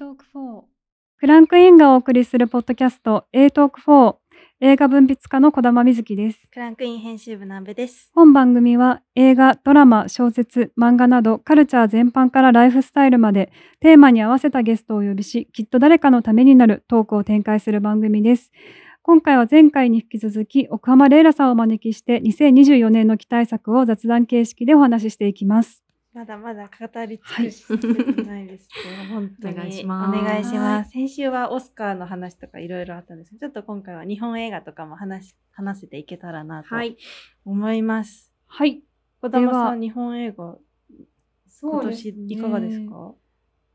トーク4クランクインがお送りするポッドキャスト A トーク4映画文筆家の小玉瑞希です。クランクイン編集部南部です。本番組は映画、ドラマ、小説、漫画などカルチャー全般からライフスタイルまでテーマに合わせたゲストをお呼びしきっと誰かのためになるトークを展開する番組です。今回は前回に引き続き奥浜レイラさんをお招きして2024年の期待作を雑談形式でお話ししていきますまだまだ語り尽くしてないですけど、本当にお願いしますお願いします。先週はオスカーの話とかいろいろあったんですけど、ちょっと今回は日本映画とかも話し話せていけたらなとはい。思います。はい小玉さん、日本映画、今年いかがですか？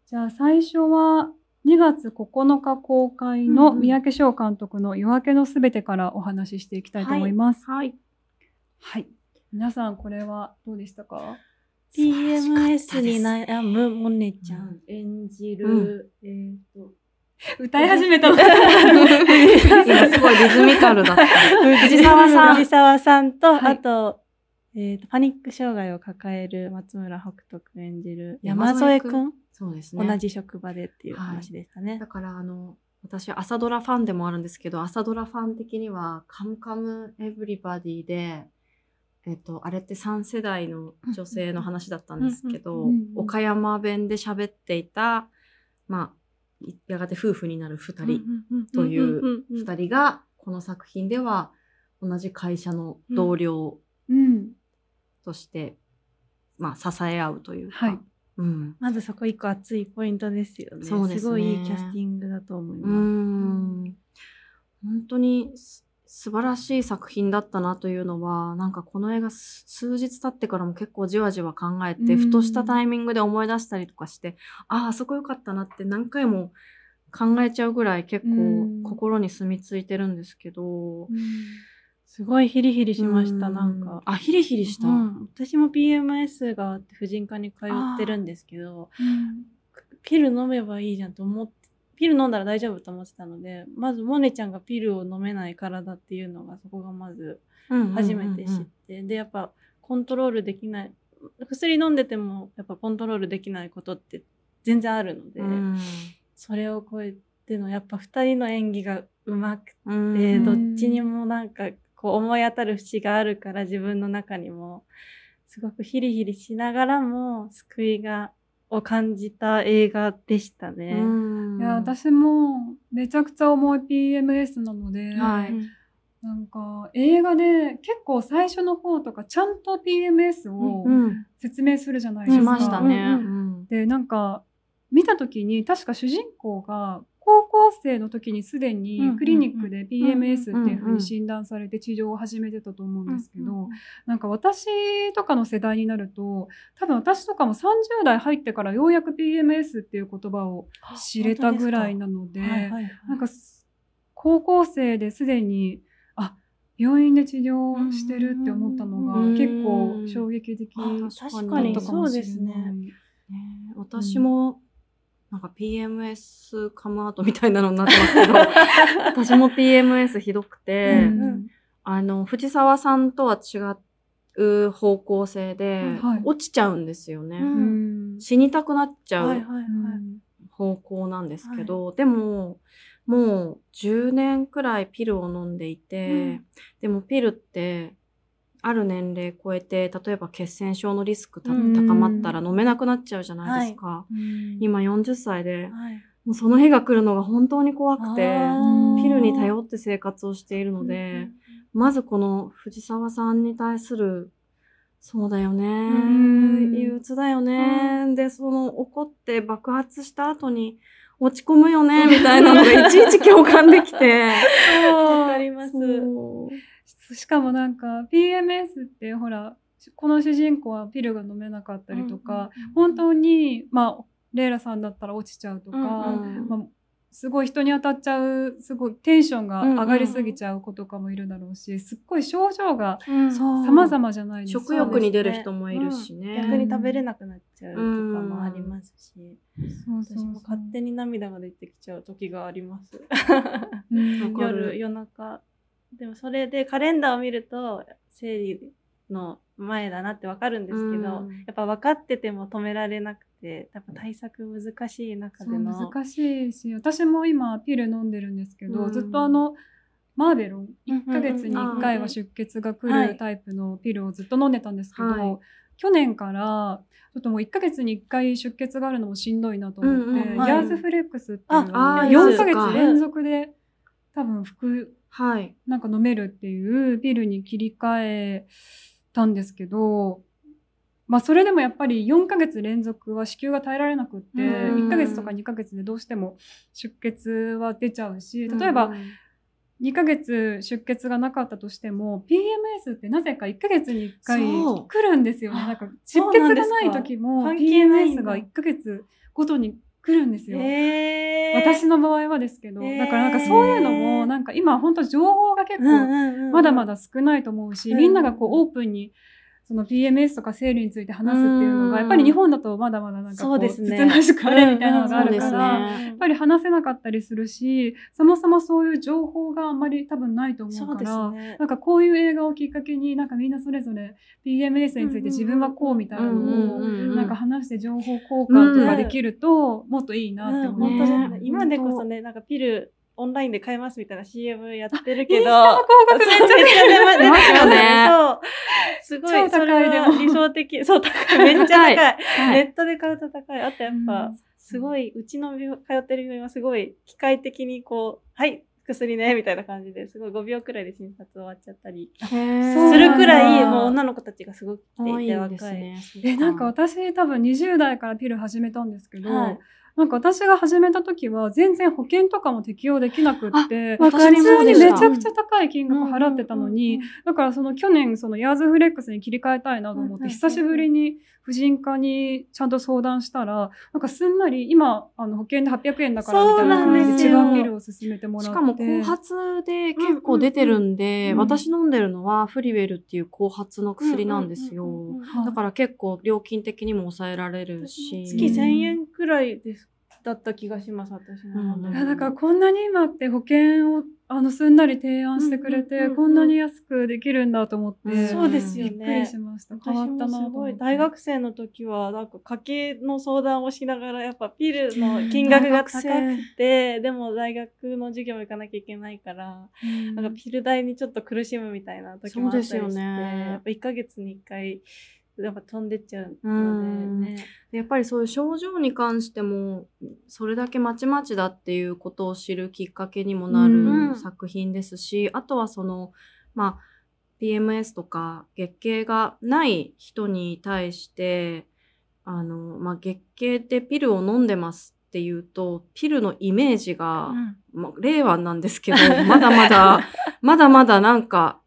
じゃあ最初は2月9日公開の三宅翔監督の夜明けのすべてからお話ししていきたいと思います。はい。はい。皆さんこれはどうでしたか？?PMS に悩むモネちゃん演じる、えっ、と、歌い始めたの。今すごいリズミカルだった。藤沢さん藤沢さんと、はいあと、えーと、パニック障害を抱える松村北斗くん演じる山山添くん添くん、そうですね。同じ職場でっていう話でしたねだ。からあの、私朝ドラファンでもあるんですけど、朝ドラファン的には、カムカムエブリバディで、えっと、あれって3世代の女性の話だったんですけど岡山弁で喋っていた、まあ、いやがて夫婦になる2人という2人が、この作品では同じ会社の同僚うん。として、まあ、支え合うというか、はい。うん、まずそこ一個熱いポイントですよね。そうですね。ごいいいキャスティングだと思いうます。ん。本当にす素晴らしい作品だったなというのはなんかこの映画す数日経ってからも結構じわじわ考えて、うん。ふとしたタイミングで思い出したりとかしてあああそこ良かったなって何回も考えちゃうぐらい結うん。構心に住み着いてるんですけど、すごいヒリヒリしました、うなんか。あヒリヒリした、うん。私も PMS があって婦人科に通ってるんですけど、ピル飲めばいいじゃんと思って、ピル飲んだら大丈夫と思ってたので、まずモネちゃんがピルを飲めない体っていうのがそこがまず初めて知って、で、やっぱコントロールできない、薬飲んでてもやっぱコントロールできないことって全然あるので、うん。それを超えてのやっぱ2人の演技がうまくうんて、ん。どっちにもなんかこう思い当たる節があるから自分の中にもすごくヒリヒリしながらも救いがを感じた映画でしたね。うんいや私もめちゃくちゃ重い PMS なので、はいうんなんか映画で結構最初の方とかちゃんと PMS をうん説明するじゃないですか。しましたね。うんうんでなんか見た時に確か主人公が高校生の時にすでにクリニックで PMS っていううんうに診断されて治療を始めてたと思うんですけどなんか私とかの世代になると多分私とかも30代入ってからようやく PMS っていう言葉を知れたぐらいなのでなんかす高校生ですでにあ病院で治療してるって思ったのがうん結構衝撃的あだ確かにったかもしれない。そうですね。ね私も、なんか PMS カムアウトみたいなのになってますけど 私も PMS ひどくて、うんうんあの藤沢さんとは違う方向性で、はい落ちちゃうんですよね、うん。死にたくなっちゃはいうはいはい。方向なんですけど、でももう10年くらいピルを飲んでいて、うん。でもピルってある年齢超えて例えば血栓症のリスク高まったら飲めなくなっちゃうじゃないですか、うん。今40歳ではい。もうその日が来るのが本当に怖くてピルに頼って生活をしているので、まずこの藤沢さんに対するそうだよねん。憂鬱だよね、でその怒って爆発した後に落ち込むよねみたいなのがいちいち共感できて。わかります。しかもなんか PMS ってほらこの主人公はピルが飲めなかったりとか、本当にまあレイラさんだったら落ちちゃうとか、うんうんまあ、すごい人に当たっちゃうすごいテンションが上がりすぎちゃう子とかもいるだろうし、すっごい症状が様々じゃないですか。食欲に出る人もいるしね。逆に食べれなくなっちゃうとかもありますし、そうそうそう。私も勝手に涙が出てきちゃう時があります。夜夜中でもそれでカレンダーを見ると生理の前だなってわかるんですけど、うん。やっぱ分かってても止められなくてやっぱ対策難しい中での。難しいし私も今ピル飲んでるんですけど、うん。ずっとあのマーベロン1ヶ月に1回は出血が来はい。るタイプのピルをずっと飲んでたんですけど、はい。去年からちょっともう1ヶ月に1回出血があるのもしんどいなと思って、うんうんはい。ヤーズフレックスっていうのをああー4ヶ月連続で多分服はい。なんか飲めるっていうピルに切り替えたんですけど、まあそれでもやっぱり4ヶ月連続は子宮が耐えられなくって、うん1ヶ月とか2ヶ月でどうしても出血は出ちゃうし、例えば2ヶ月出血がなかったとしても、PMS ってなぜか1ヶ月に1回来るんですよね。なんか出血がない時も PMS が1ヶ月ごとに来るんですよ。えー、私の場合はですけど、だからなんかそういうのもなんか今本当情報が結構まだまだ少ないと思うし、うん。みんながこうオープンにその PMS とか生理について話すっていうのうん。がやっぱり日本だとまだまだなんかこそううですね。つつましくあれみたいなのがあうんうんそうるから、ですねやっぱり話せなかったりするしそもそもそういう情報があんまり多分ないと思そうから。ね。なんかこういう映画をきっかけになんかみんなそれぞれ PMS について自分はこうみたいなのをうんなんか話して情報交換とかできるともっといいなってう。ん。思い本当ますですね今でこそねなんかピルオンラインで買えますみたいな CM やってるけどインスタの広告めっちゃ出ますよねそうすごいそれはでも理想的そう高いめっちゃ高いはい。ネットで買うと高いあとやっぱ、うんすごいうちの病通ってる病院はすごい機械的にこうはい薬ねみたいな感じですごい5秒くらいで診察終わっちゃったりすするくらいもう女の子たちがすごく来て多いいてんです若い。ね。えなんか私多分20代からピル始めたんですけど、はいなんか私が始めた時は全然保険とかも適用できなくって普通にめちゃくちゃ高い金額払ってたのに、だからその去年そのヤーズフレックスに切り替えたいなと思って久しぶりに婦人科にちゃんと相談したらなんかすんなり今あの保険で800円だからみたいなそうなん感じで違うピルを勧めてもらってしかも後発で結構出てるんで、うんうんうん私飲んでるのはフリウェルっていう後発の薬なんですよ。うんうんうんうんはいだから結構料金的にも抑えられるし。月1000円くらいですだった気がします私のうんいやだからこんなに今って保険をあのすんなり提案してくれて、こんなに安くできるんだと思って、うんそうですよびっくりねしました。変わ私ったなすごい大学生の時はなんか家計の相談をしながらやっぱピルの金額が高くてでも大学の授業も行かなきゃいけないからうん。なんかピル代にちょっと苦しむみたいな時もあったりして、そうですよね。やっぱ1ヶ月に1回やっぱ飛んでっちゃううんのでね。やっぱりそういう症状に関してもそれだけまちまちだっていうことを知るきっかけにもなうんる作品ですし、あとはそのまあ PMS とか月経がない人に対してあの、まあ、月経でピルを飲んでますっていうとピルのイメージが、まあ、令和なんですけどまだまだ まだまだなんか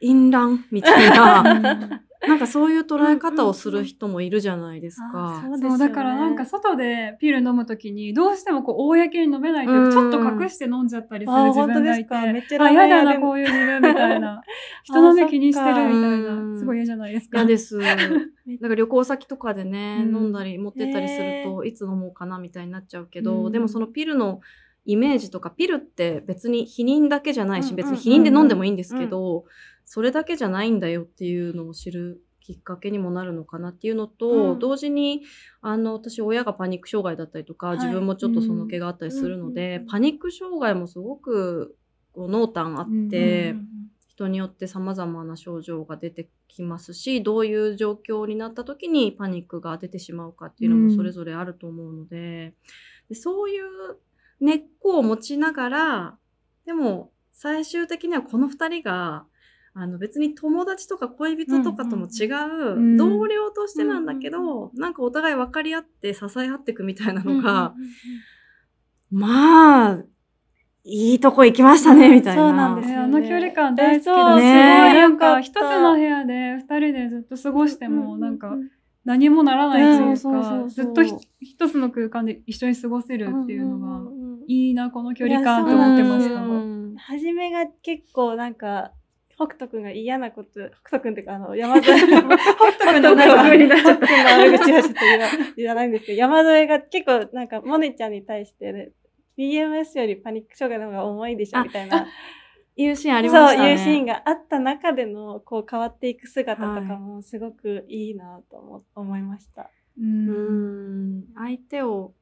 淫乱みたいな。なんかそういう捉え方をする人もいるじゃないですあか。そうですよね。そうだからなんか外でピル飲むときにどうしてもこう公に飲めないというちょっと隠して飲んじゃったりするあ自分がいて。本当ですか？めっちゃ嫌だなこういう自分みたいな。人の目気にしてるみたいうん。なすごい嫌じゃないですか。嫌です。だから旅行先とかでね、うん。飲んだり持ってったりすると、いつ飲もうかなみたいになっちゃうけど、うんでもそのピルのイメージとか、ピルって別に避妊だけじゃないし、うん別に避妊で飲んでもいいんですけど、それだけじゃないんだよっていうのを知るきっかけにもなるのかなっていうのと、うん。同時にあの私親がパニック障害だったりとか、はい。自分もちょっとその毛があったりするので、うんパニック障害もすごくこう濃淡あって、うん人によって様々な症状が出てきますしどういう状況になった時にパニックが出てしまうかっていうのもそれぞれあると思うので,、でそういう根っこを持ちながらでも最終的にはこの2人があの別に友達とか恋人とかとも違う同僚としてなんだけど、なんかお互い分かり合って支え合っていくみたいなのが、まあいいとこ行きましたねみたいな。そうなんですよね。あの距離感大好きだし、ねなんよか一つの部屋で二人でずっと過ごしても、うんなんか何もならないといううんそうそうか、ずっとひ一つの空間で一緒に過ごせるっていうのが、いいなこの距離感と思ってました。うん。初めが結構なんか北斗くんが嫌なこと北斗くんっていうかあの山添 北斗くんのなんか北斗くんの悪口はちょっと言わ言わないんですけど山添が結構なんかモネちゃんに対して、ね、BMS よりパニック障害の方が重いでしょみたいな。いうシーンありましたね。そういうシーンがあった中でのこう変わっていく姿とかもすごくいいなと思思いました。うん。相手を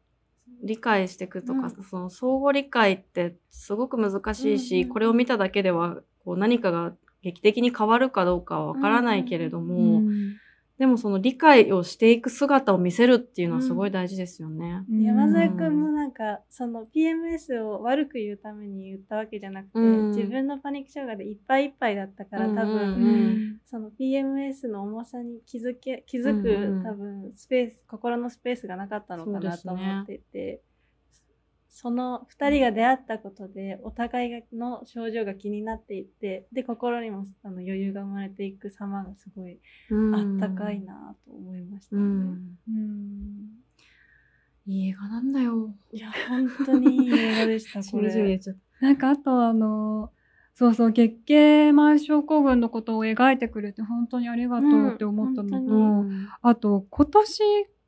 理解していくとか、うん。その相互理解ってすごく難しいし、うんうんうん。これを見ただけではこう何かが劇的に変わるかどうかはわからないけれども、うんでもその理解をしていく姿を見せるっていうのはすごい大事ですよね。山添くんもなんかその PMS を悪く言うために言ったわけじゃなくて、うん。自分のパニック障害でいっぱいいっぱいだったから多分、うんうん。うんその PMS の重さに気づけ気づく、うんうん多分スペース心のスペースがなかったのかなと思っていてそ,、の2人が出会ったことでお互いがの症状が気になっていってで心にもあの余裕が生まれていく様がすごいあったかいなと思いましたね。うん。うん。いい映画なんだよ。いや本当にいい映画でした これ。なんかあとあのそうそう月経前症候群のことを描いてくれて本当にありがとうって思ったのと、うんあと今年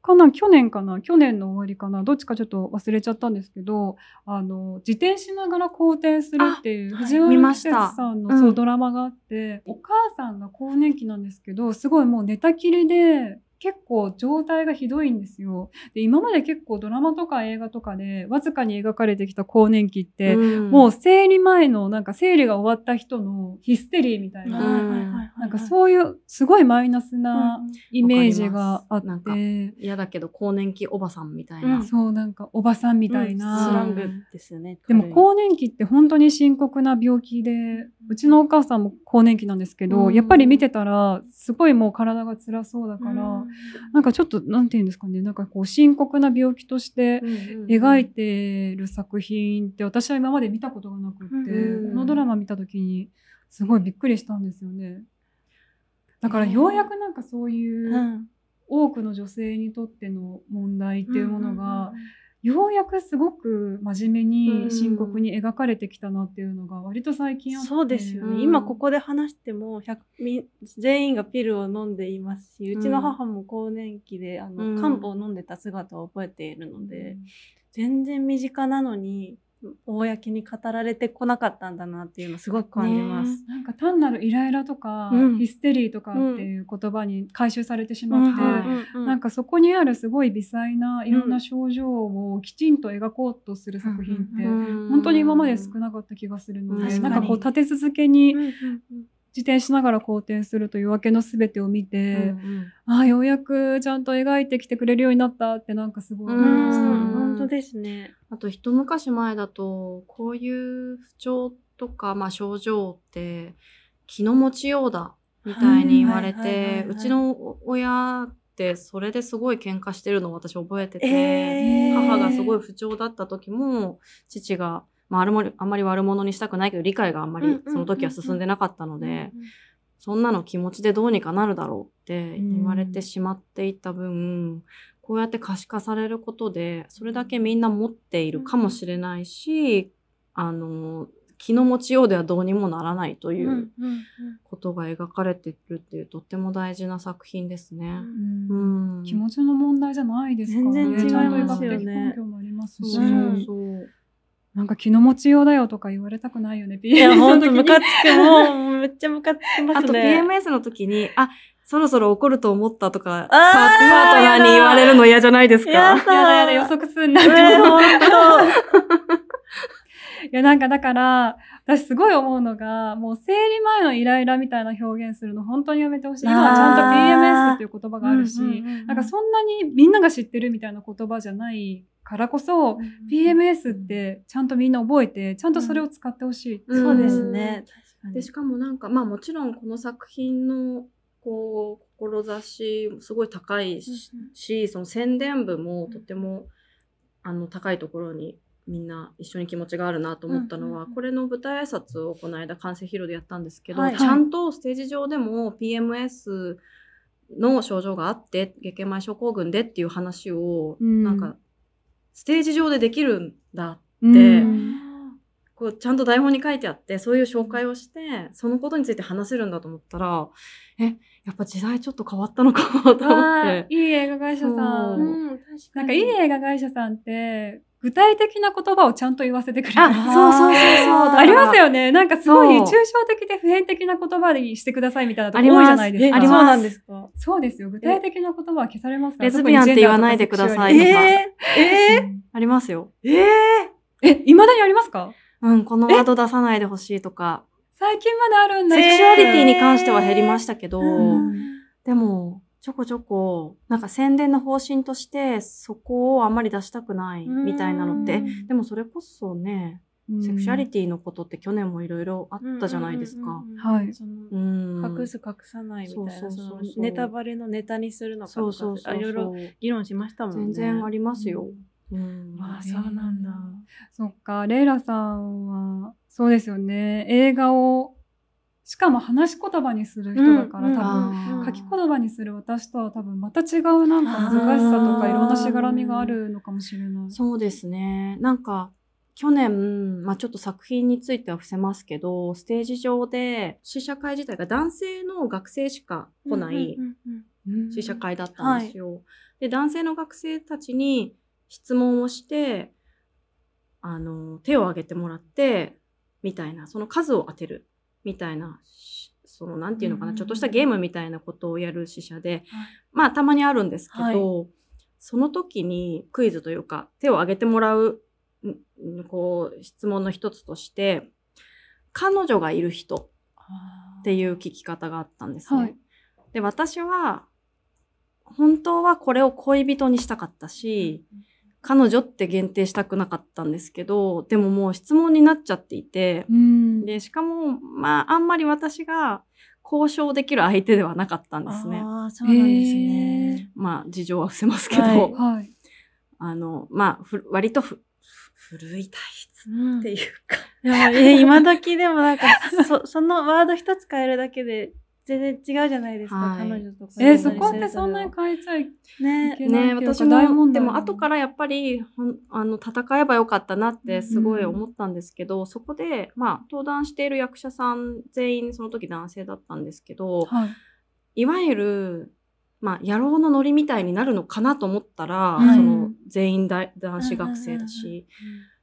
かな去年かな去年の終わりかなどっちかちょっと忘れちゃったんですけどあの自転しながら好転するっていうあ藤原季節さんの、うん。そうドラマがあってお母さんが更年期なんですけどすごいもう寝たきりで結構状態がひどいんですよ。で今まで結構ドラマとか映画とかでわずかに描かれてきた更年期って、うん。もう生理前のなんか生理が終わった人のヒステリーみたいな、うん。なんかそういうすごいマイナスなイメージがあっわかります。なんて、嫌だけど更年期おばさんみたいな。うん。そうなんかおばさんみたいスな、ラングですよね。でも更年期って本当に深刻な病気でうちのお母さんも更年期なんですけど、うん。やっぱり見てたらすごいもう体が辛そうだから、うんなんかちょっとなんていうんですかね。なんかこう深刻な病気として描いてる作品って私は今まで見たことがなくって、うんこのドラマ見た時にすごいびっくりしたんですよね。だからようやくなんかそういううん。多くの女性にとっての問題っていうものが、ようやくすごく真面目に深刻に描かれてきたなっていうのが割と最近あって、そうですよね、うん。今ここで話しても100み全員がピルを飲んでいますしうちの母も更年期であの、うん。漢方を飲んでた姿を覚えているので、全然身近なのに公に語られてこなかったんだなっていうのすごく感じます。ねなんか単なるイライラとか、うん。ヒステリーとかっていう言葉に回収されてしまって、はいなんかそこにあるすごい微細ないろんな症状をきちんと描こうとする作品って、うん本当に今まで少なかった気がするので、なんかこう立て続けにうんうん自転しながら好転するというわけの全てを見て、うんうんああようやくちゃんと描いてきてくれるようになったってなんかすごい思いましたね。うん本当ですね。あと一昔前だとこういう不調とか、まあ、症状って気の持ちようだみたいに言われはいはいはいはいはいうてちの親ってそれですごい喧嘩してるのを私覚えてて、えー母がすごい不調だった時も父が、まあ、あるもあんまり悪者にしたくないけど理解があんまりその時は進んでなかったので、そんなの気持ちでどうにかなるだろうって言われてしまっていた分、こうやって可視化されることでそれだけみんな持っているかもしれないし、あの気の持ちようではどうにもならないということが描かれてるっていうとっても大事な作品ですね。うん。うん、気持ちの問題じゃないですからね。全然違いますよね。根拠もありますし、そううんそうなんか気の持ちようだよとか言われたくないよね。いや、PMS ほんとの時にムカつく。もう、めっちゃムカつきますね。あと PMS の時に、あ、そろそろ怒ると思ったとか、パパートナーに言われるの嫌じゃないですか？やだやだ予測すんなって。うんほんと いやなんかだから私すごい思うのがもう生理前のイライラみたいな表現するの本当にやめてほしい。今はちゃんと PMS っていう言葉があるし、うんうんうんうんなんかそんなにみんなが知ってるみたいな言葉じゃないからこそ、PMS ってちゃんとみんな覚えてちゃんとそれを使ってほしい。う。んそうですね。でしかもなんかまあもちろんこの作品のこう志すごい高いし,、うんその宣伝部もとてもあの高いところにみんな一緒に気持ちがあるなと思ったのは、うんうんうん。これの舞台挨拶をこの間完成披露でやったんですけど、はい。ちゃんとステージ上でも PMS の症状があって月経前症候群でっていう話を、うん。なんかステージ上でできるんだってこうちゃんと台本に書いてあってそういう紹介をしてそのことについて話せるんだと思ったらえやっぱ時代ちょっと変わったのかもと思っあてー。いい映画会社さ。そうん確かに。なんかいい映画会社さんって、具体的な言葉をちゃんと言わせてくれる。あ、そうそうそうそう。ありますよ。よね。なんかすごい抽象的で普遍的な言葉にしてくださいみたいなとこ多いじゃないですえ、か。ありますそうなんですか。そうですよ。具体的な言葉は消されますか？ら。レズビアンって言わないでくださいとかえー、えうんありますよ。ー、ええ、未だにありますか？うん、このワード出さないでほしいとか。最近まであるんだセクシュアリティに関しては減りまししたけど、うんでも、ちょこちょこ、なんか宣伝の方針として、そこをあんまり出したくないみたいなのって、でもそれこそね、セクシュアリティのことって去年もいろいろあったじゃないですか。。はい。隠す隠さないみたいな、ネタバレのネタにするのかとかそうそうそうあいろいろ。議論しましたもんね。全然ありますよ。うん。あそうなんだ。そっか、レイラさんは、そうですよね。映画を、しかも話し言葉にする人だから、うんうん多分、書き言葉にする私とは多分また違うなんか難しさとかいろんなしがらみがあるのかもしれない。そうですね。なんか、去年、まあ、ちょっと作品については伏せますけど、ステージ上で試写会自体が男性の学生しか来ない試写会だったんですよ。で、男性の学生たちに質問をして、あの、手を挙げてもらって、みたいな、その数を当てる、みたいな、しその、なんていうのかな、うんちょっとしたゲームみたいなことをやる試写で、まあ、たまにあるんですけど、その時にクイズというか、手を挙げてもらう、んこう、質問の一つとして、彼女がいる人っていう聞き方があったんですね。はい。で、私は、本当はこれを恋人にしたかったし、彼女って限定したくなかったんですけど、でももう質問になっちゃっていて、うん。で、しかも、まあ、あんまり私が交渉できる相手ではなかったんですね。ああ、そうなんですね。まあ、事情は伏せますけど、はいはい。あの、まあ、ふ割とふふ古い体質うんっていうか、でもえ今時でもなんかそ そのワード一つ変えるだけで全然違うじゃないですか、はい。彼女とかえーそこってそんなに変えちゃいね。けないね私大問題もでも後からやっぱりほんあの戦えばよかったなってすごい思ったんですけど、そこでまあ登壇している役者さん全員その時男性だったんですけど、はい。いわゆるまあ野郎のノリみたいになるのかなと思ったら、はい。その全員だ男子学生だし、うんうんうんうん。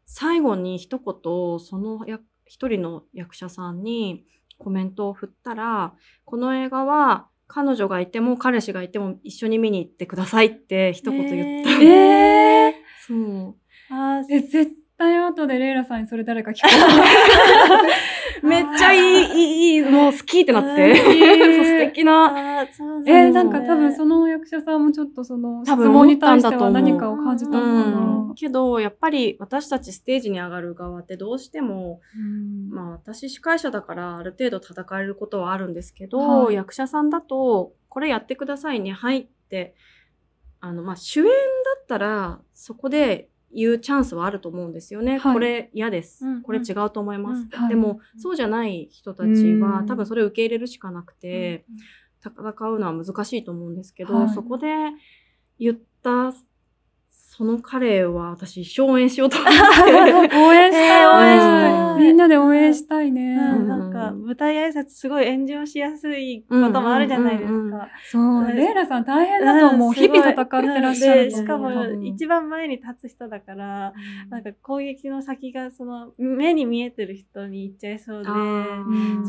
最後に一言そのや一人の役者さんにコメントを振ったらこの映画は彼女がいても彼氏がいても一緒に見に行ってくださいって一言言った、えー、そう。あーえ、絶対後でレイラさんにそれ誰か聞く。めっちゃいいいいもう好きってなって、素敵な。えー、ですねなんか多分その役者さんもちょっとその質多分問に対しては何かを感じたのかな。うん、けどやっぱり私たちステージに上がる側ってどうしてもうん。まあ私司会者だからある程度戦えることはあるんですけど、はい。役者さんだとこれやってくださいねはいってあのまあ主演だったらそこで言うチャンスはあると思うんですよね、はい。これ嫌です、うんこれ違うと思います、うんはい。でもそうじゃない人たちうん。は多分それを受け入れるしかなくて、戦うのは難しいと思うんですけど、はい。そこで言ったその彼は私一生応援しようと思って。応援したい、応援したい。うんみんなで応援したいね。うん。なんか舞台挨拶すごい炎上しやすいこともあるじゃないですか。うんうんうん。うん。そう、レイラさん大変だと思う。うん。日々戦ってらっしゃるしかも一番前に立つ人だから、なんか攻撃の先がその目に見えてる人に行っちゃいそうで、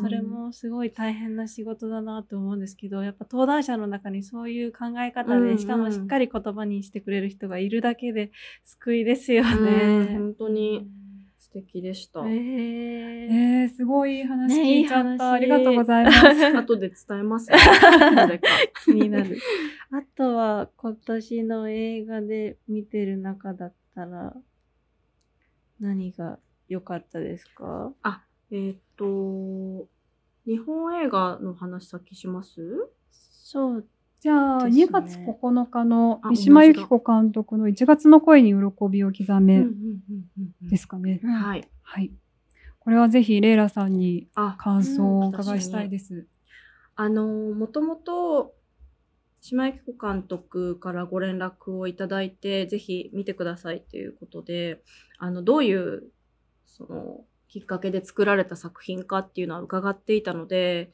それもすごい大変な仕事だなと思うんですけど、やっぱ登壇者の中にそういう考え方で、しかもしっかり言葉にしてくれる人がいるだけで救いですようんね。本当に素敵でした。えーえー、すごいいい話ね聞いちゃった。いい話ありがとうございます。後で伝えますね。誰か気になる。あとは今年の映画で見てる中だったら何が良かったですか？えーっと、日本映画の話先します？そうじゃあ、ね2月9日のあ三島由紀子監督の1月の恋に喜びを刻めですかね。はい。はい。これはぜひレイラさんにあ、感想をお伺いしたいです。あの、もともと、島由紀子監督からご連絡をいただいて、ぜひ見てくださいということで、あの、どういう、その、きっかけで作られた作品かっていうのは伺っていたので、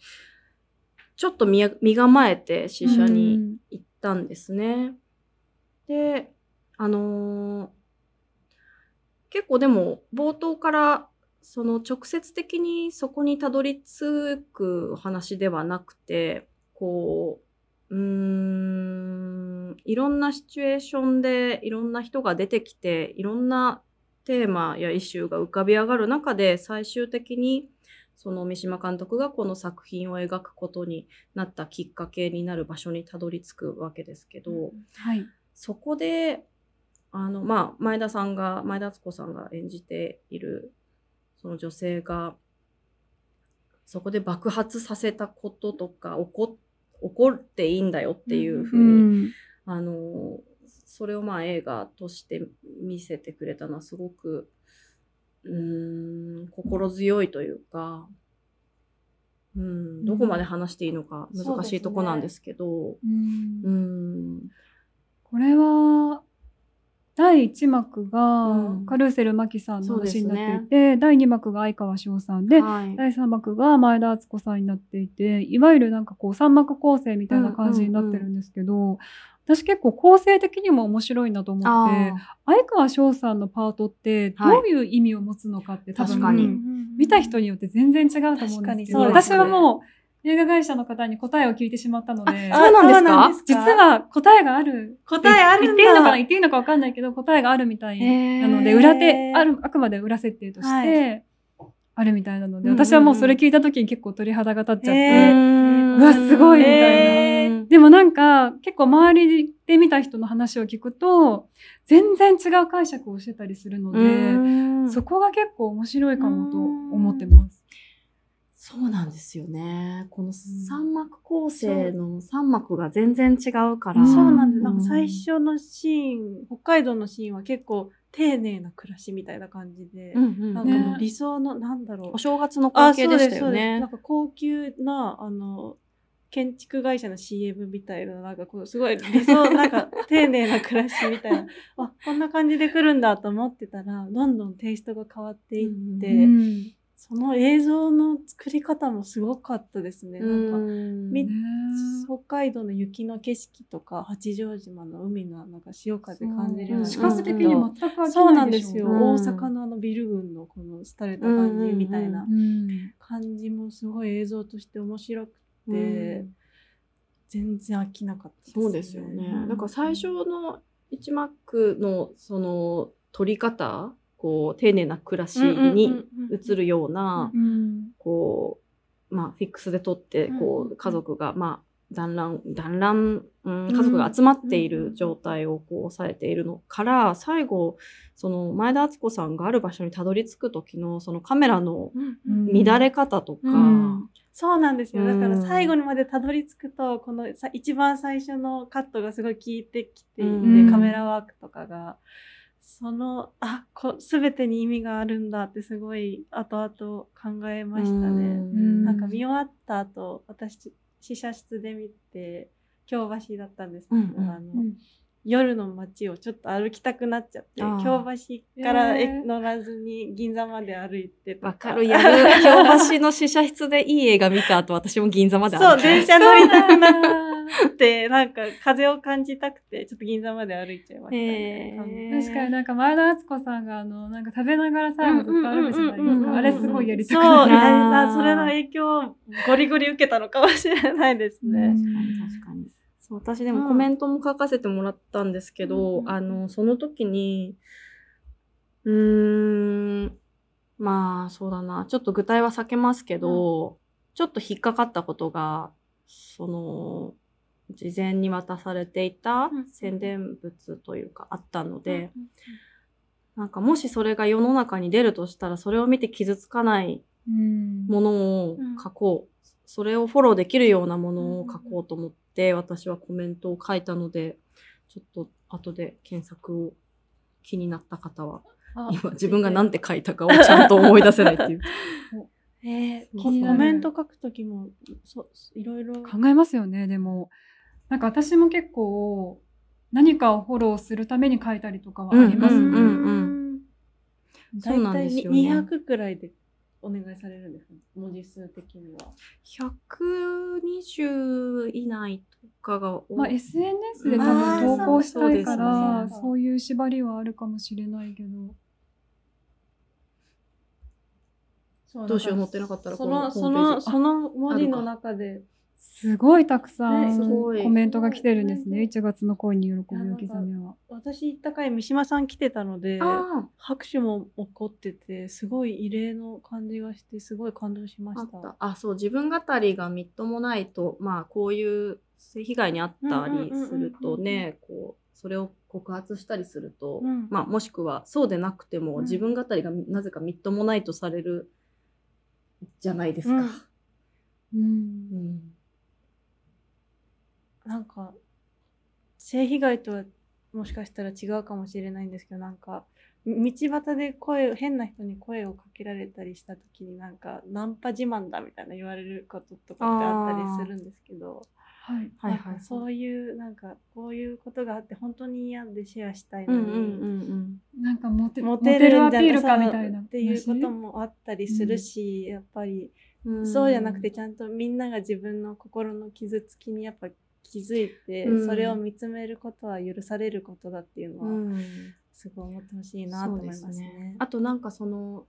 ちょっと身身構えて試写に行ったんですね。で、あのー結構でも冒頭からその直接的にそこにたどり着く話ではなくて、こう、うーん、いろんなシチュエーションでいろんな人が出てきて、いろんなテーマやイシューが浮かび上がる中で最終的にその三島監督がこの作品を描くことになったきっかけになる場所にたどり着くわけですけど、はい。そこであのまあ前田さんが前田敦子さんが演じているその女性がそこで爆発させたこととか起こ怒っていいんだよっていうふうに、うんあのそれをまあ映画として見せてくれたのはすごくうーん心強いというか、うん、どこまで話していいのか難しいとこなんですけど、うん。うん。これは第1幕がうん。カルーセル・マキさんの話になねっていて、第2幕が相川翔さんで、はい。第3幕が前田敦子さんになっていていわゆるなんかこう3幕構成みたいな感じになってるんですけど、私結構構成的にも面白いなと思ってあ相川翔さんのパートってどういう意味を持つのかって、多分確かに。見た人によって全然違うと思うんですけど私はもう映画会社の方に答えを聞いてしまったのであそうなんですか？実は答えがある答えあるんだ。言っていいのかな言っていいのか分かんないけど答えがあるみたいなので裏手あるあくまで裏設定としてあるみたいなので、私はもうそれ聞いた時に結構鳥肌が立っちゃって、うわすごいみたいなでもなんか結構周りで見た人の話を聞くと全然違う解釈をしてたりするので、そこが結構面白いかもと思ってます。そうなんですよね。この三幕構成の三幕が全然違うから。うんそうなんです。なんかうん最初のシーン、北海道のシーンは結構丁寧な暮らしみたいな感じで、うんうんなんか理想の、なんだろうお。正月の光景でしたよねなん。か高級な、あの、建築会社の CM みたいな、なんかこう、すごい理想、なんか丁寧な暮らしみたいな、あ、こんな感じで来るんだと思ってたら、どんどんテイストが変わっていって、うんその映像の作り方もすごかったですね。なんか、みね。北海道の雪の景色とか八丈島の海のなんか潮風感じるような視覚的に全く飽きそうなでしょないんですよ、うん。大阪のあのビル群のこの廃れた感じみたいなうん。感じもすごい映像として面白くて、うん。全然飽きなかったそうですよね。うん。なんか最初の一幕のその撮り方、こう丁寧な暮らしに映るような、うんこう、まあ、フィックスで撮って、こう、家族が、まあ、団らん、団らん、うん、家族が集まっている状態をこう抑えているのから、最後、その前田敦子さんがある場所にたどり着く時のそのカメラの乱れ方とか、うんそうなんですよ。だからうん最後にまでたどり着くとこのさ一番最初のカットがすごい効いてきていて、うん。カメラワークとかがそのあこ全てに意味があるんだってすごい後々考えましたね。うん。なんか見終わった後私試写室で見て京橋だったんですけど、うんうんあのうん夜の街をちょっと歩きたくなっちゃって京橋から乗らずに銀座まで歩いてとわかる、やる。京橋の試写室でいい映画見た後、私も銀座まで歩そうき電車乗りたくなってなんか風を感じたくて ちょっと銀座まで歩いちゃいましたね。確かになんか前田敦子さんがあのなんか食べながら最後ずっと歩くじゃないですか。あれすごいやりたそう、くなる。いやあーそれの影響をゴリゴリ受けたのかもしれないですね。確かに確かに。私でもコメントも書かせてもらったんですけど、うんあの、その時に、うーん、まあそうだな、ちょっと具体は避けますけど、ちょっと引っかかったことが、その、事前に渡されていたうん宣伝物というかあったので、なんかもしそれが世の中に出るとしたら、それを見て傷つかないうん。ものを書こう、それをフォローできるようなものを書こうと思って、私はコメントを書いたのでちょっと後で検索を気になった方は今自分が何て書いたかをちゃんと思い出せないっていう。えー、コメント書くときもそいろいろ？考えますよねでも。なんか私も結構何かをフォローするために書いたりとかはありますね。うんうんうん大そうなん体ですよね。200くらいでお願いされるんですか？文字数的には。120以内とかが多まあ、SNS で多まあ分投稿したいかそうらです。ねそういう縛りはあるかもしれないけど。そうどうしよう載ってなかったらそこののそのその文字の中ですごいたくさねんコメントが来てるんですね。ね1月の恋に喜ぶよきさめは。私行った回三島さん来てたのであ拍手も起こっててすごい異例の感じがしてすごい感動しまし。った。たあそう自分語りがみっともないとまあこういう性被害に遭ったりするとねこうそれを告発したりすると、うん。まあ、もしくはそうでなくても、うん。自分語りがなぜかみっともないとされるじゃないですか。うん。うんなんか性被害とはもしかしたら違うかもしれないんですけどなんか道端で声を変な人に声をかけられたりした時になんかナンパ自慢だみたいな言われることとかってあったりするんですけどはい。はいなんかそういうなんかこういうことがあって本当に嫌でシェアしたいのうんうんうんに、なんかモテモモテるんじゃアピールかみたいな。っていうこと話もあったりするし、やっぱりうんそうじゃなくてちゃんとみんなが自分の心の傷つきにやっぱ気づいて、うん。それを見つめることは許されることだっていうのはうん。すごい思ってほしいなと思いますそうですね。あとなんかその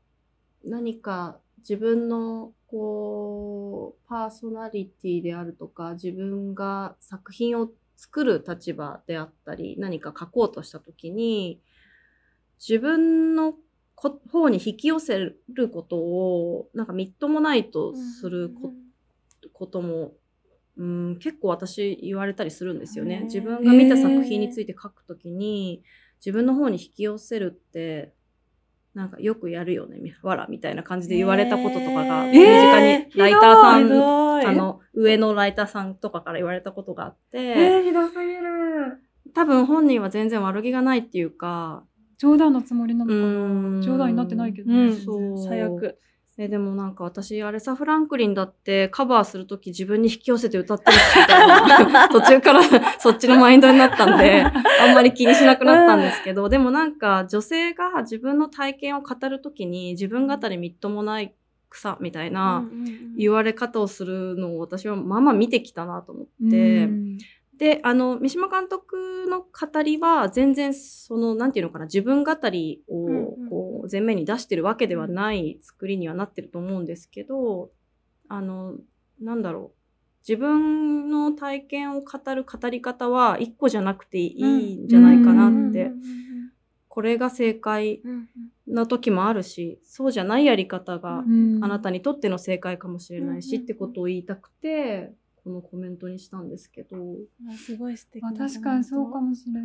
何か自分のこうパーソナリティであるとか自分が作品を作る立場であったり何か書こうとした時に自分のこ方に引き寄せることをなんかみっともないとするこ,、こともうん結構私言われたりするんですよね。自分が見た作品について書くときに自分の方に引き寄せるってなんかよくやるよね。みわらみたいな感じで言われたこととかが身近にライターさん、あの上のライターさんとかから言われたことがあって、えー、ひどすぎる。多分本人は全然悪気がないっていうか冗談のつもりなのかうん。な冗談になってないけどね、うん、そう。最悪。えでもなんか私アレサ・フランクリンだってカバーするとき自分に引き寄せて歌ってるしみたいな 途中からそっちのマインドになったんであんまり気にしなくなったんですけどでもなんか女性が自分の体験を語るときに自分語りみっともない草みたいな言われ方をするのを私はまあまあ見てきたなと思って。うん。であの三島監督の語りは全然そのなんていうのかな自分語りをうんうん前面に出してるわけではない作りにはなってると思うんですけどあのなんだろう。自分の体験を語る語り方は一個じゃなくていいんじゃないかなって、これが正解な時もあるしそうじゃないやり方がうん。あなたにとっての正解かもしれないし、うんってことを言いたくてこのコメントにしたんですけど。あすごい素敵まあ、な確かにそうかも。もしれない。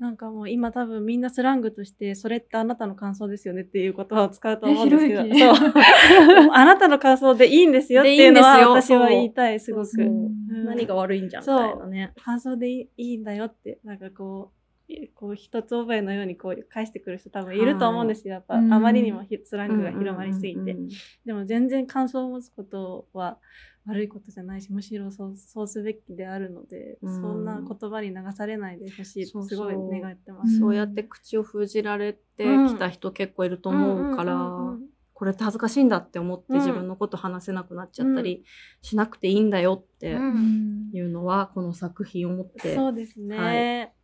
なんかもう今多分みんなスラングとしてそれってあなたの感想ですよねっていう言葉を使うと思うんですけど。あなたの感想でいいんですよっていうのは私は言いたいすごく。何が悪いんじゃんみそうたいなね。感想でいいいいんだよってなんかこうえこう一つ覚えのようにこう返してくる人多分い。ると思うんですよ、やっぱあうん。まりにもひスラングが広まりすぎて、うんうんうん。でも全然感想を持つことは悪いことじゃないしむしろそうそうすべきであるので、うん。そんな言葉に流されないでほしいとすごい願ってまうんす。そうやって口を封じられてきた人結構いると思うから、これって恥ずかしいんだって思ってうん。自分のこと話せなくなっちゃったりしなくていいんだよっていうのはこの作品をもってそうですね。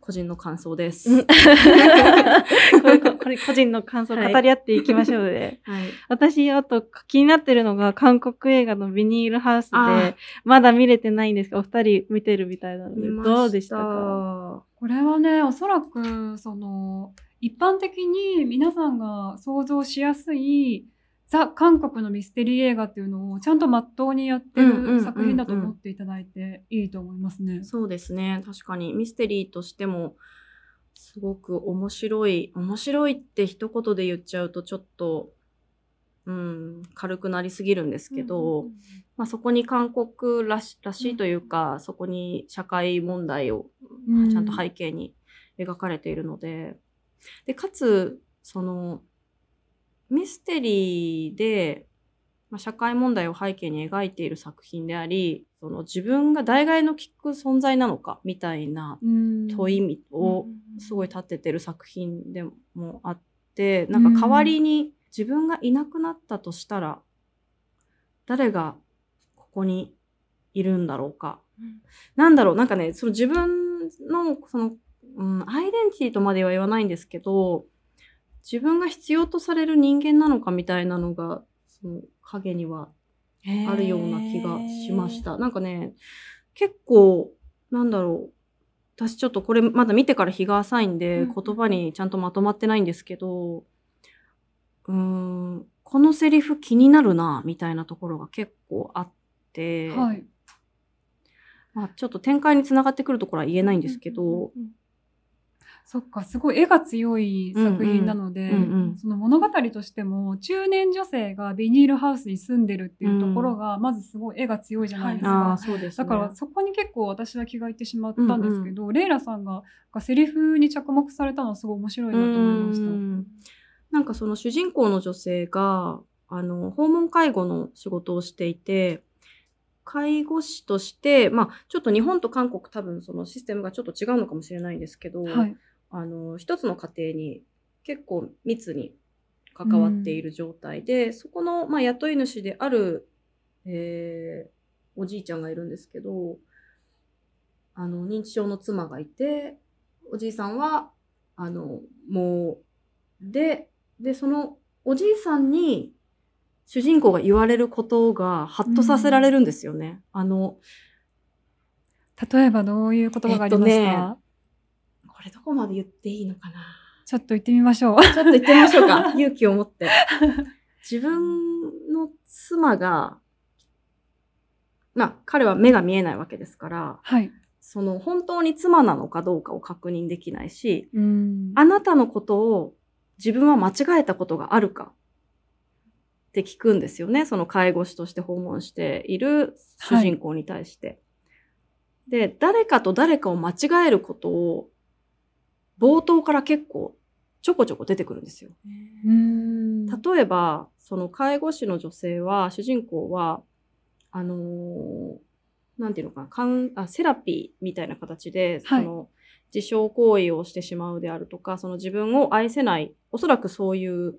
個人の感想です。うん。これこれ個人の感想を語り合っていきましょうね。はい、私、あと気になってるのが韓国映画のビニールハウスあで、まだ見れてないんですが、お二人見てるみたいなので、どうでしたか？これはねおそらくその一般的に皆さんが想像しやすいザ・韓国のミステリー映画っていうのをちゃんとまっとうにやってうんうんうんうんる作品だと思っていただいていいと思いますね。そうですね。確かにミステリーとしてもすごく面白い面白いって一言で言っちゃうとちょっと、うん、軽くなりすぎるんですけど、まあ、そこに韓国らしらしいというか、そこに社会問題をうんちゃんと背景に描かれているので、でかつそのミステリーで、まあ、社会問題を背景に描いている作品でありその自分が代替の利く存在なのかみたいなうん。問いをすごいい立ててる作品でもあってなんか代わりに自分がいなくなったとしたら誰がここにいるんだろうか、うん、なんだろうなんかねその自分のその、うん、アイデンティティとまでは言わないんですけど自分が必要とされる人間なのかみたいなのがその影にはあるような気がしました。なんかね結構なんだろう私ちょっとこれまだ見てから日が浅いんで、言葉にちゃんとまとまってないんですけど、うーん、このセリフ気になるな、みたいなところが結構あって、はい。まあ、ちょっと展開につながってくるところは言えないんですけど、うんうんうんそっかすごい絵が強い作品なので、うんうん、その物語としても中年女性がビニールハウスに住んでるっていうところが、まずすごい絵が強いじゃないですか、はい。すね、だからそこに結構私は気がいってしまったんですけど、うんうん、レイラさんががセリフに着目されたのはすごい面白いなと思いました。ん。なんかその主人公の女性があの訪問介護の仕事をしていて介護士として、まあ、ちょっと日本と韓国多分そのシステムがちょっと違うのかもしれないんですけど、はい、あの一つの家庭に結構密に関わっている状態で、うん、そこの、まあ、雇い主である、えー、おじいちゃんがいるんですけどあの認知症の妻がいておじいさんはあのもうででそのおじいさんに主人公が言われることがハッとさせられるんですよね。うん、あの例えばどういう言葉がありました、えっとねこれどこまで言っていいのかな？ちょっと言ってみましょう。ちょっと言ってみましょうか。勇気を持って。自分の妻が、まあ、彼は目が見えないわけですから、はい、その本当に妻なのかどうかを確認できないし、あなたのことを自分は間違えたことがあるかって聞くんですよね。その介護士として訪問している主人公に対して。はい、で、誰かと誰かを間違えることを冒頭から結構ちょこちょこ出てくるんですよ。例えば、その介護士の女性は、主人公は、あのー、なんていうのかな、かんあセラピーみたいな形で、はい、その、自傷行為をしてしまうであるとか、その自分を愛せない、おそらくそういう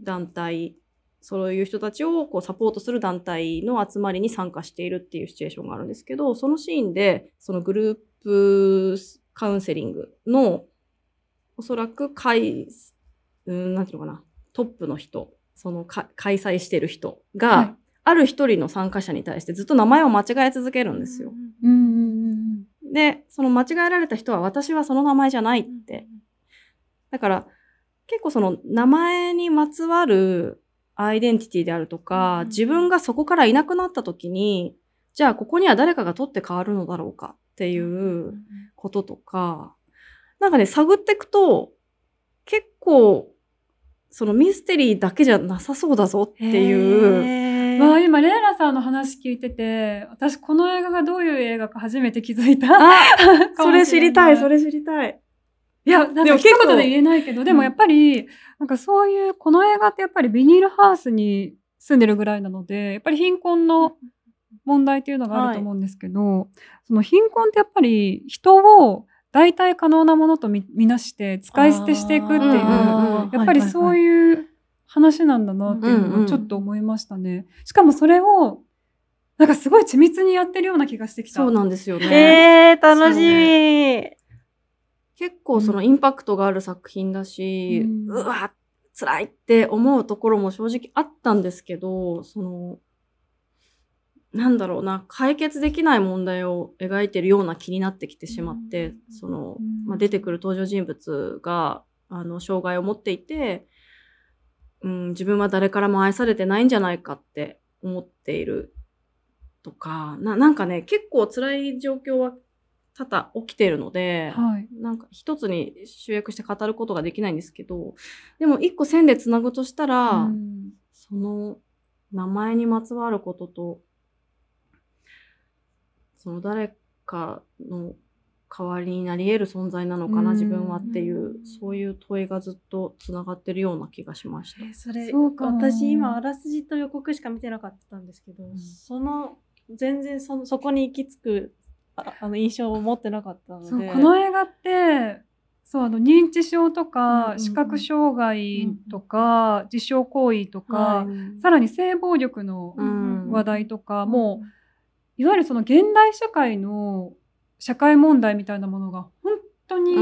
団体、そういう人たちをこうサポートする団体の集まりに参加しているっていうシチュエーションがあるんですけど、そのシーンで、そのグループカウンセリングのおそらく会、うん、なんていうのかな、トップの人、その開催してる人が、はい、ある一人の参加者に対してずっと名前を間違え続けるんですよ。で、その間違えられた人は私はその名前じゃないって。だから、結構その名前にまつわるアイデンティティであるとか、自分がそこからいなくなった時に、じゃあここには誰かが取って変わるのだろうかっていうこととか、なんかね、探っていくと、結構、そのミステリーだけじゃなさそうだぞっていう。まあ今、レイラさんの話聞いてて、私この映画がどういう映画か初めて気づいた。それ知りたい、それ知りたい。いや、なんか一言で言えないけど、でもやっぱり、なんかそういう、この映画ってやっぱりビニールハウスに住んでるぐらいなので、やっぱり貧困の問題っていうのがあると思うんですけど、はい、その貧困ってやっぱり人を代替可能なものとみなして使い捨てしていくっていう、やっぱりそういう話なんだなっていうのをちょっと思いましたね。しかもそれをなんかすごい緻密にやってるような気がしてきた。そうなんですよね。えー、楽しみ。結構そのインパクトがある作品だし、うん、うわ、辛いって思うところも正直あったんですけど、その、なんだろうな解決できない問題を描いてるような気になってきてしまって、その、まあ、出てくる登場人物があの障害を持っていて、うん、自分は誰からも愛されてないんじゃないかって思っているとかななんかね結構辛い状況は多々起きているので、はい、なんか一つに集約して語ることができないんですけどでも一個線でつなぐとしたら、うん、その名前にまつわることとその誰かの代わりになり得る存在なのかな、自分はっていう、そういう問いがずっとつながってるような気がしました。えー、それ私今あらすじと予告しか見てなかったんですけど、うん、その全然そのそこに行き着くああの印象を持ってなかったので。この映画ってそうあの認知症とか、うん視覚障害とか、自傷行為とか、はい。さらに性暴力のうん話題とか、もういわゆるその現代社会の社会問題みたいなものが本当に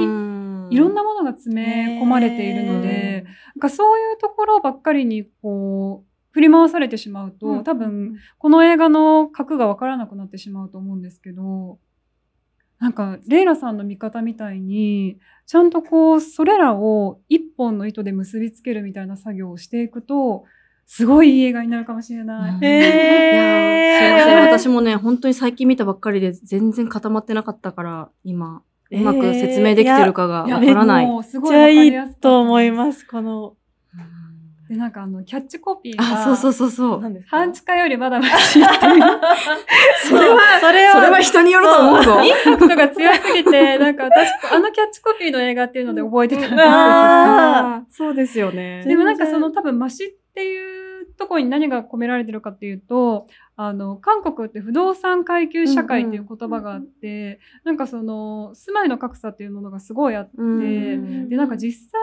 いろんなものが詰め込まれているので、なんかそういうところばっかりにこう振り回されてしまうと、うん。多分この映画の核がわからなくなってしまうと思うんですけどなんかレイラさんの見方みたいにちゃんとこうそれらを一本の糸で結びつけるみたいな作業をしていくとすごいいい映画になるかもしれない。うんえーいやすいません。私もね、本当に最近見たばっかりで全然固まってなかったから、今、うまく説明できてるかがえーわからない。もうすごいかりやすかったと思います、この。でなんかあのキャッチコピーがあ、そうそうそうそう。半地下よりまだましっていうそれは、それはそれは人によると思うぞ。インパクトが強すぎて、なんか私、あのキャッチコピーの映画っていうので覚えてたんですよ。そうですよねでもなんかその多分マシっていうところに何が込められてるかっていうと、あの、韓国って不動産階級社会っていう言葉があって、なんかその、住まいの格差っていうものがすごいあって、うんで、なんか実際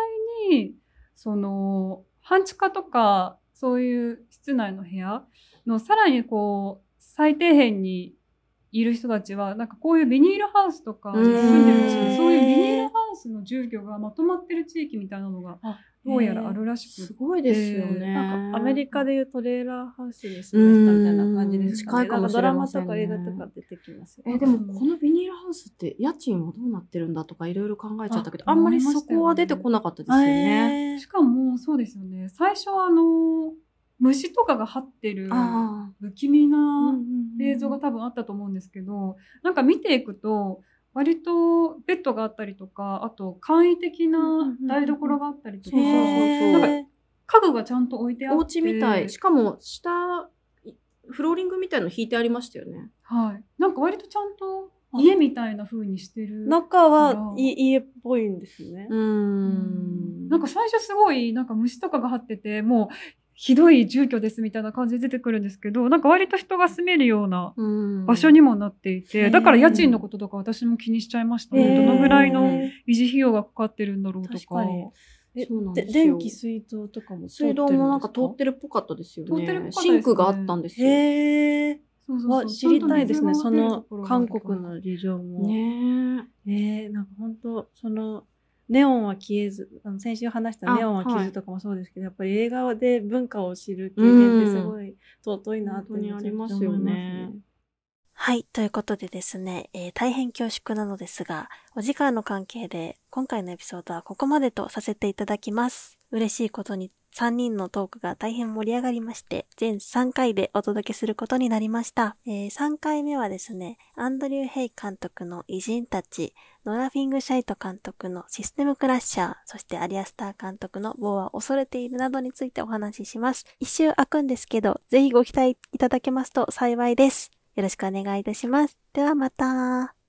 に、その、半地下とか、そういう室内の部屋のさらにこう、最底辺にいる人たちは、なんかこういうビニールハウスとかに住んでる地うん。域、そういうビニールハウスの住居がまとまってる地域みたいなのが、どうやらあるらしくすごいですよね。なんかアメリカでいうトレーラーハウスに住む人みたいな感じですかね。うん近いかもしれませんねなんかドラマとか映画とか出てきますよ。えでもこのビニールハウスって家賃はどうなってるんだとかいろいろ考えちゃったけどああんまりそこは出てこなかったですよね。えーしかもそうですよね最初はあの虫とかが張ってるあ不気味うんな映像が多分あったと思うんですけどなんか見ていくと割とベッドがあったりとかあと簡易的な台所があったりとか、家具がちゃんと置いてあって。お家みたい。しかも下いフローリングみたいの引いてありましたよね。はい、なんか割とちゃんと家みたいな風にしてる中は家っぽいんですね。うーん。なんか最初すごいなんか虫とかが張っててもうひどい住居ですみたいな感じで出てくるんですけどなんか割と人が住めるようなうん場所にもなっていて、へーだから家賃のこととか私も気にしちゃいましたね、へーどのぐらいのえ維持費用がかかってるんだろうとか確かにーそうなんでですよ電気水道とかも通ってるんですか？水道もなんか通ってるっぽかったですよね。通ってるっぽかったですシねンクがあったんですよ。へえ。そうそうそうわ知りたいですね。その韓国の事情も。ねえ。えー、なんか本当そのネオンは消えずあの先週話したあネオンは消えはいずとかもそうですけど、やっぱり映画で文化を知る経験ってすごい尊いなって本当にありますよねはい。ということでですね、えー大変恐縮なのですが、お時間の関係で、今回のエピソードはここまでとさせていただきます。嬉しいことに3人のトークが大変盛り上がりまして、全3回でお届けすることになりました。え3回目はですね、アンドリュー・ヘイ監督の偉人たち、ノラ・フィング・シャイト監督のシステム・クラッシャー、そしてアリアスター監督の棒は恐れているなどについてお話しします。一周空くんですけど、ぜひご期待いただけますと幸いです。よろしくお願いいたします。ではまた。